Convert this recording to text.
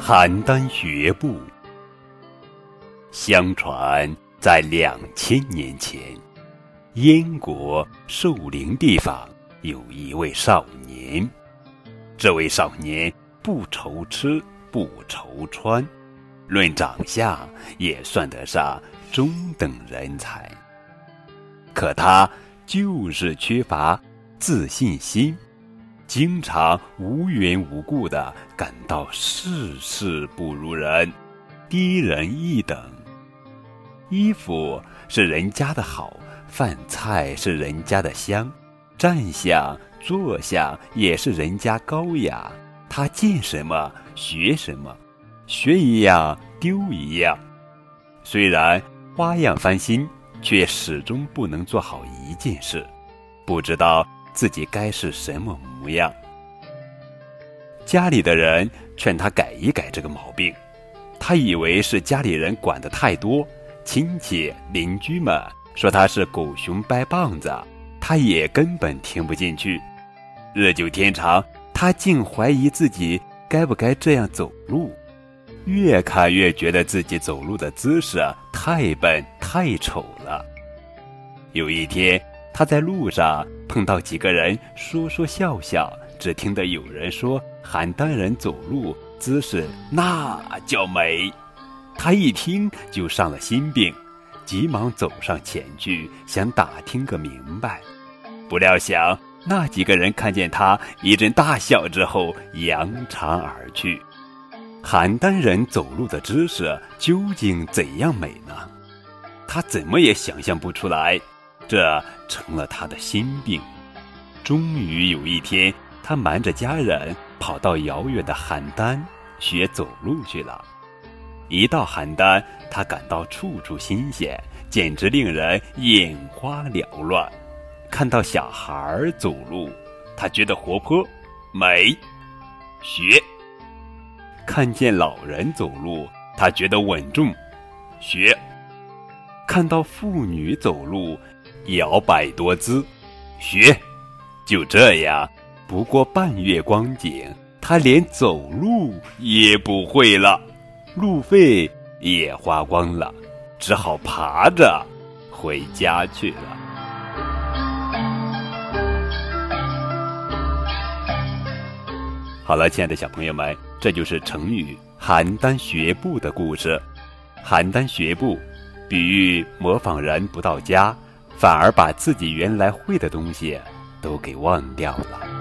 邯郸学步。相传，在两千年前，燕国寿陵地方有一位少年。这位少年不愁吃，不愁穿，论长相也算得上中等人才。可他就是缺乏自信心。经常无缘无故的感到事事不如人，低人一等。衣服是人家的好，饭菜是人家的香，站相坐相也是人家高雅。他见什么学什么，学一样丢一样。虽然花样翻新，却始终不能做好一件事，不知道。自己该是什么模样？家里的人劝他改一改这个毛病，他以为是家里人管的太多，亲戚邻居们说他是狗熊掰棒子，他也根本听不进去。日久天长，他竟怀疑自己该不该这样走路，越看越觉得自己走路的姿势太笨太丑了。有一天。他在路上碰到几个人，说说笑笑。只听得有人说：“邯郸人走路姿势那叫美。”他一听就上了心病，急忙走上前去想打听个明白。不料想那几个人看见他一阵大笑之后，扬长而去。邯郸人走路的姿势究竟怎样美呢？他怎么也想象不出来。这成了他的心病。终于有一天，他瞒着家人跑到遥远的邯郸学走路去了。一到邯郸，他感到处处新鲜，简直令人眼花缭乱。看到小孩走路，他觉得活泼、美，学；看见老人走路，他觉得稳重，学；看到妇女走路，摇摆多姿，学，就这样，不过半月光景，他连走路也不会了，路费也花光了，只好爬着回家去了。好了，亲爱的小朋友们，这就是成语“邯郸学步”的故事。邯郸学步，比喻模仿人不到家。反而把自己原来会的东西都给忘掉了。